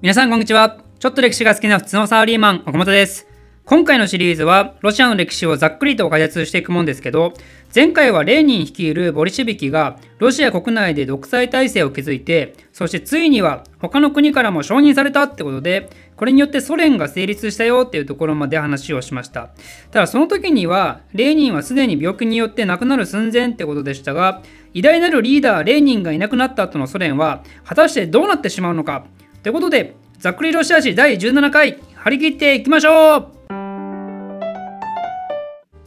皆さんこんにちは。ちょっと歴史が好きな普通のサラリーマン、岡本です。今回のシリーズは、ロシアの歴史をざっくりと解説していくもんですけど、前回はレーニン率いるボリシビキが、ロシア国内で独裁体制を築いて、そしてついには他の国からも承認されたってことで、これによってソ連が成立したよっていうところまで話をしました。ただその時には、レーニンはすでに病気によって亡くなる寸前ってことでしたが、偉大なるリーダー、レーニンがいなくなった後のソ連は、果たしてどうなってしまうのか。ということで、ざっくりロシア史第17回、張り切っていきましょう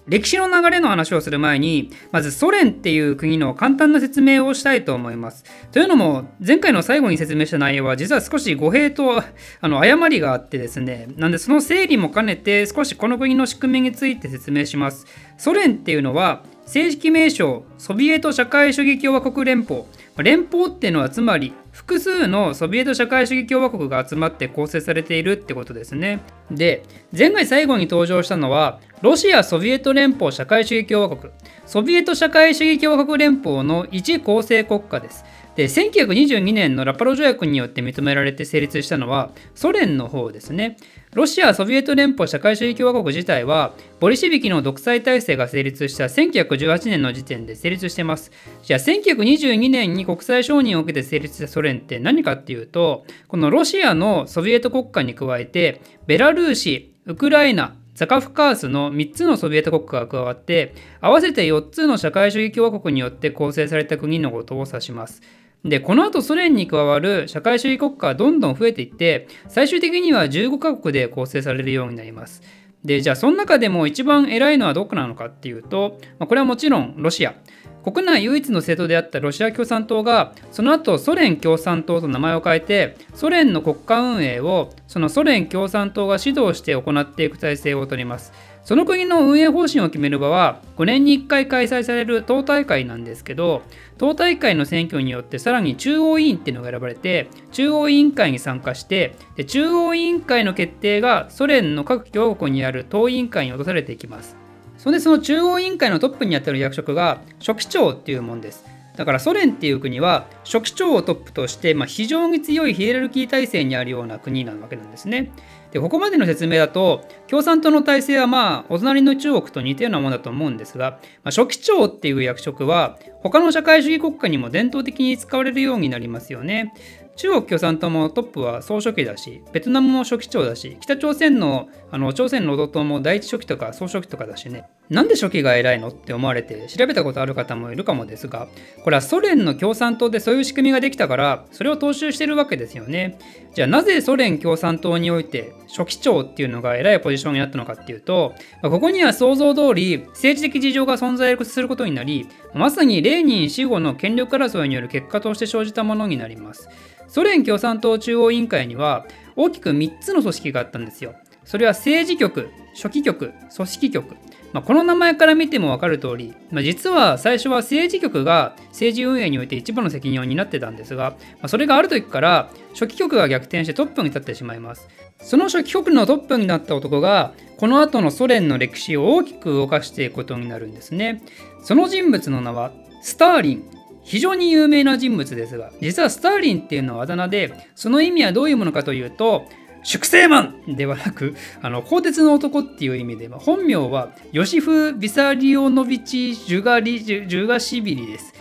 歴史の流れの話をする前に、まずソ連っていう国の簡単な説明をしたいと思います。というのも、前回の最後に説明した内容は、実は少し語弊とあの誤りがあってですね、なんでその整理も兼ねて、少しこの国の仕組みについて説明します。ソ連っていうのは、正式名称、ソビエト社会主義共和国連邦。連邦っていうのはつまり複数のソビエト社会主義共和国が集まって構成されているってことですね。で、前回最後に登場したのは、ロシア・ソビエト連邦社会主義共和国、ソビエト社会主義共和国連邦の一構成国家です。で、1922年のラパロ条約によって認められて成立したのは、ソ連の方ですね。ロシア・ソビエト連邦社会主義共和国自体は、ボリシビキの独裁体制が成立した1918年の時点で成立してます。じゃあ、1922年に国際承認を受けて成立したソ連って何かっていうと、このロシアのソビエト国家に加えて、ベラルーシ、ウクライナ、ザカフカースの3つのソビエト国家が加わって合わせて4つの社会主義共和国によって構成された国のことを指します。で、この後ソ連に加わる社会主義国家はどんどん増えていって、最終的には15カ国で構成されるようになります。で、じゃあその中でも一番偉いのはどこなのかっていうと、まあ、これはもちろんロシア。国内唯一の政党であったロシア共産党がその後ソ連共産党と名前を変えてソ連の国家運営をそのソ連共産党が指導して行っていく体制をとります。その国の運営方針を決める場は5年に1回開催される党大会なんですけど党大会の選挙によってさらに中央委員っていうのが選ばれて中央委員会に参加してで中央委員会の決定がソ連の各共和国にある党委員会に落とされていきます。それでその中央委員会のトップにあたる役職が書記長っていうもんです。だからソ連っていう国は書記長をトップとして、まあ、非常に強いヒエラルキー体制にあるような国なわけなんですね。でここまでの説明だと共産党の体制はまあお隣の中国と似たようなものだと思うんですが、まあ、書記長っていう役職は他の社会主義国家にも伝統的に使われるようになりますよね。中国共産党もトップは総書記だし、ベトナムも書記長だし、北朝鮮のあの朝鮮労働党も第一書記とか総書記とかだしね、なんで書記が偉いのって思われて調べたことある方もいるかもですが、これはソ連の共産党でそういう仕組みができたから、それを踏襲してるわけですよね。じゃあなぜソ連共産党において書記長っていうのが偉いポジションになったのかっていうと、ここには想像通り政治的事情が存在することになり、まさにレーニン死後の権力争いによる結果として生じたものになります。ソ連共産党中央委員会には大きく3つの組織があったんですよ。それは政治局、書記局、組織局。まあ、この名前から見ても分かる通り、まあ、実は最初は政治局が政治運営において一番の責任を担ってたんですが、まあ、それがある時から書記局が逆転してトップに立ってしまいます。その書記局のトップになった男が、この後のソ連の歴史を大きく動かしていくことになるんですね。その人物の名は、スターリン非常に有名な人物ですが、実はスターリンっていうのはあだ名で、その意味はどういうものかというと、粛清マンではなく、あの、鋼鉄の男っていう意味で、まあ、本名はヨシフ・ビサリオノビチ・ジュガリジュジュガシビリです。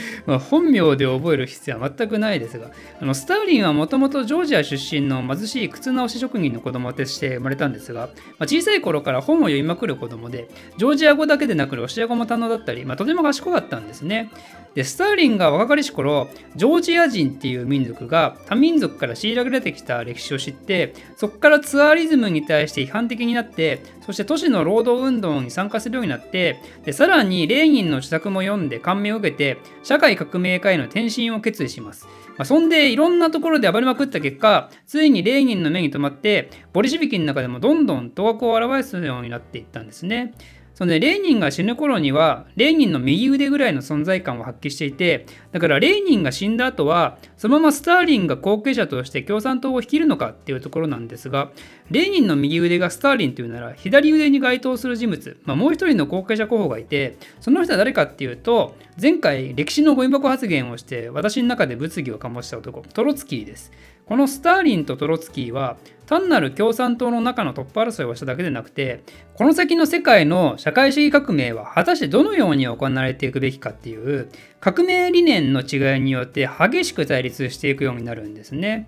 まあ、本名で覚える必要は全くないですが、あのスターリンはもともとジョージア出身の貧しい靴直し職人の子供として生まれたんですが、まあ、小さい頃から本を読みまくる子供で、ジョージア語だけでなくロシア語も堪能だったり、まあ、とても賢かったんですね。で、スターリンが若かりし頃、ジョージア人っていう民族が他民族から虐げられてきた歴史を知って、そこからツアーリズムに対して批判的になって、そして都市の労働運動に参加するようになって、でさらにレーニンの自作も読んで感銘を受けて、社会革命家への転身を決意します。まあ、そんでいろんなところで暴れまくった結果、ついにレーニンの目に留まって、ボリシビキの中でもどんどん頭角を表すようになっていったんですね。そのね、レーニンが死ぬ頃には、レーニンの右腕ぐらいの存在感を発揮していて、だからレーニンが死んだ後は、そのままスターリンが後継者として共産党を率いるのかっていうところなんですが、レーニンの右腕がスターリンというなら、左腕に該当する人物、まあ、もう一人の後継者候補がいて、その人は誰かっていうと、前回歴史のゴミ箱発言をして、私の中で物議を醸した男、トロツキーです。このスターリンとトロツキーは単なる共産党の中のトップ争いをしただけでなくてこの先の世界の社会主義革命は果たしてどのように行われていくべきかっていう革命理念の違いによって激しく対立していくようになるんですね。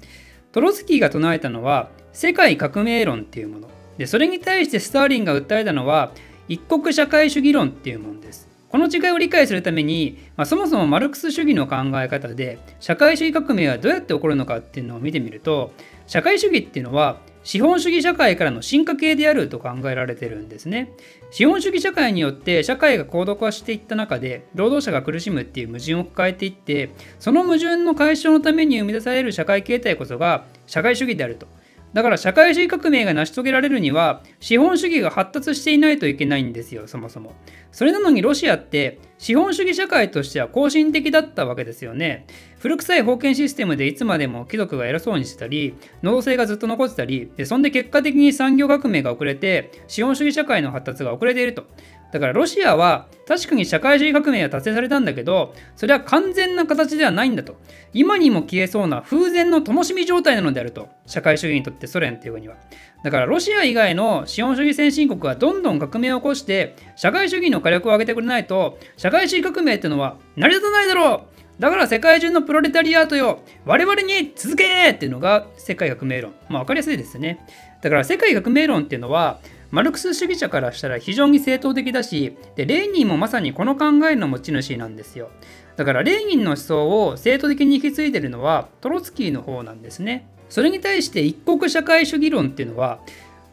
トロツキーが唱えたのは世界革命論っていうものでそれに対してスターリンが訴えたのは一国社会主義論っていうものです。この違いを理解するために、まあ、そもそもマルクス主義の考え方で社会主義革命はどうやって起こるのかっていうのを見てみると社会主義っていうのは資本主義社会からの進化系であると考えられてるんですね。資本主義社会によって社会が高度化していった中で労働者が苦しむっていう矛盾を抱えていってその矛盾の解消のために生み出される社会形態こそが社会主義であると。だから社会主義革命が成し遂げられるには資本主義が発達していないといけないんですよそもそも。それなのにロシアって資本主義社会としては更新的だったわけですよね。古臭い封建システムでいつまでも貴族が偉そうにしてたり農政がずっと残ってたりでそんで結果的に産業革命が遅れて資本主義社会の発達が遅れていると。だからロシアは確かに社会主義革命は達成されたんだけどそれは完全な形ではないんだと。今にも消えそうな風前の灯火状態なのであると。社会主義にとってソ連っていうには。だからロシア以外の資本主義先進国はどんどん革命を起こして社会主義の火力を上げてくれないと社会主義革命っていうのは成り立たないだろう。だから世界中のプロレタリアートよ。我々に続けっていうのが世界革命論。まあ分かりやすいですね。だから世界革命論っていうのはマルクス主義者からしたら非常に正当的だしでレーニンもまさにこの考えの持ち主なんですよ。だからレーニンの思想を正当的に引き継いでるのはトロツキーの方なんですね。それに対して一国社会主義論っていうのは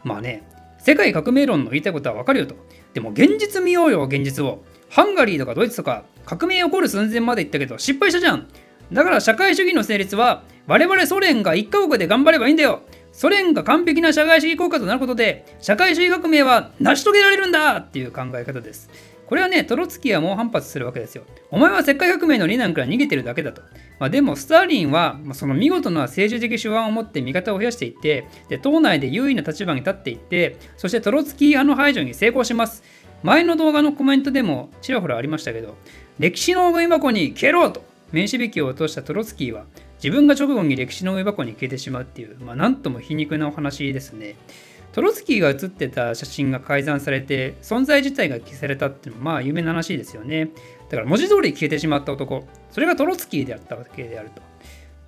まあね世界革命論の言いたいことはわかるよと。でも現実見ようよ現実を。ハンガリーとかドイツとか革命起こる寸前まで行ったけど失敗したじゃん。だから社会主義の成立は我々ソ連が一カ国で頑張ればいいんだよ。ソ連が完璧な社会主義国家となることで社会主義革命は成し遂げられるんだっていう考え方です。これはね、トロツキーは猛反発するわけですよ。お前は世界革命の理念から逃げてるだけだと。まあ、でも、スターリンは、その見事な政治的手腕を持って味方を増やしていって、で党内で優位な立場に立っていって、そしてトロツキー派の排除に成功します。前の動画のコメントでもちらほらありましたけど、歴史のゴミ箱に蹴ろうと名刺引きを落としたトロツキーは、自分が直後に歴史の上箱に消えてしまうっていう、まあ、なんとも皮肉なお話ですね。トロツキーが写ってた写真が改ざんされて存在自体が消されたっていうのはまあ有名な話ですよね。だから文字通り消えてしまった男、それがトロツキーであったわけであると。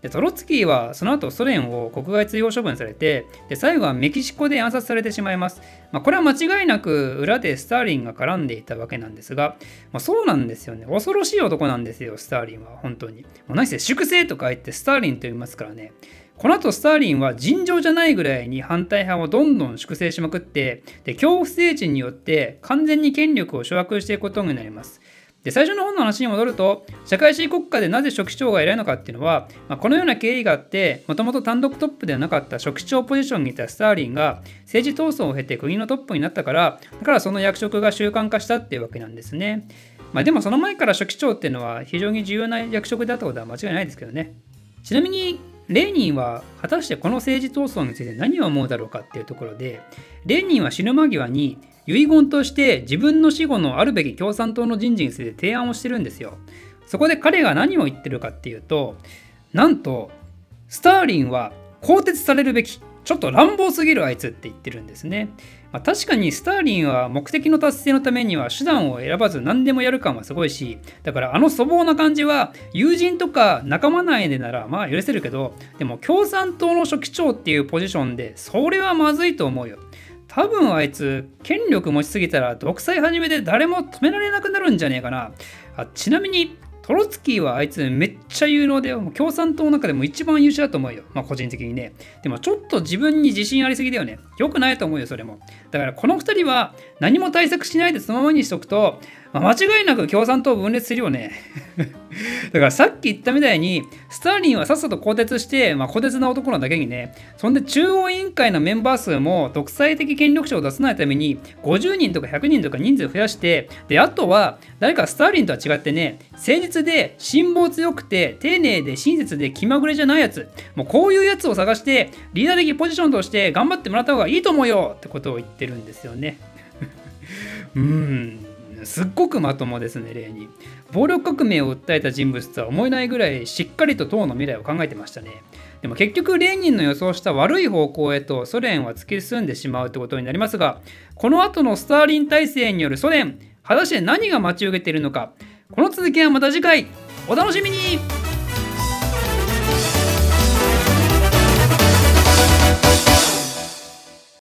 でトロツキーはその後ソ連を国外追放処分されてで最後はメキシコで暗殺されてしまいます、まあ、これは間違いなく裏でスターリンが絡んでいたわけなんですが、まあ、そうなんですよね。恐ろしい男なんですよスターリンは本当に、何せ粛清とか言ってスターリンと言いますからね。この後スターリンは尋常じゃないぐらいに反対派をどんどん粛清しまくってで恐怖政治によって完全に権力を掌握していくことになります。で最初の本の話に戻ると社会主義国家でなぜ書記長が偉いのかっていうのは、まあ、このような経緯があってもともと単独トップではなかった書記長ポジションにいたスターリンが政治闘争を経て国のトップになったからだからその役職が習慣化したっていうわけなんですね。まあ、でもその前から書記長っていうのは非常に重要な役職だったことは間違いないですけどね。ちなみにレーニンは果たしてこの政治闘争について何を思うだろうかっていうところでレーニンは死ぬ間際に遺言として自分の死後のあるべき共産党の人事について提案をしてるんですよ。そこで彼が何を言ってるかっていうと、なんと、スターリンは更迭されるべき、ちょっと乱暴すぎるあいつって言ってるんですね。まあ、確かにスターリンは目的の達成のためには手段を選ばず何でもやる感はすごいし、だからあの粗暴な感じは友人とか仲間内でならまあ許せるけど、でも共産党の書記長っていうポジションでそれはまずいと思うよ。多分あいつ権力持ちすぎたら独裁始めて誰も止められなくなるんじゃねえかなあちなみにトロツキーはあいつめっちゃ有能で、もう共産党の中でも一番優秀だと思うよ。まあ個人的にね。でもちょっと自分に自信ありすぎだよね。良くないと思うよ、それも。だからこの2人は何も対策しないでそのままにしとくと、まあ、間違いなく共産党分裂するよね。だからさっき言ったみたいに、スターリンはさっさと更迭して、まあ、更迭な男なだけにね、そんで中央委員会のメンバー数も独裁的権力者を出さないために、50人とか100人とか人数増やして、で、あとは、誰かスターリンとは違ってね、誠実で辛抱強くて、丁寧で親切で気まぐれじゃないやつ、もうこういうやつを探して、リーダー的ポジションとして頑張ってもらった方がいいと思うよってことを言ってるんですよね。うん。すっごくまともですね、例に。暴力革命を訴えた人物とは思えないぐらいしっかりと党の未来を考えてましたね。でも結局レーニンの予想した悪い方向へとソ連は突き進んでしまうってことになりますがこの後のスターリン体制によるソ連果たして何が待ち受けているのかこの続きはまた次回お楽しみに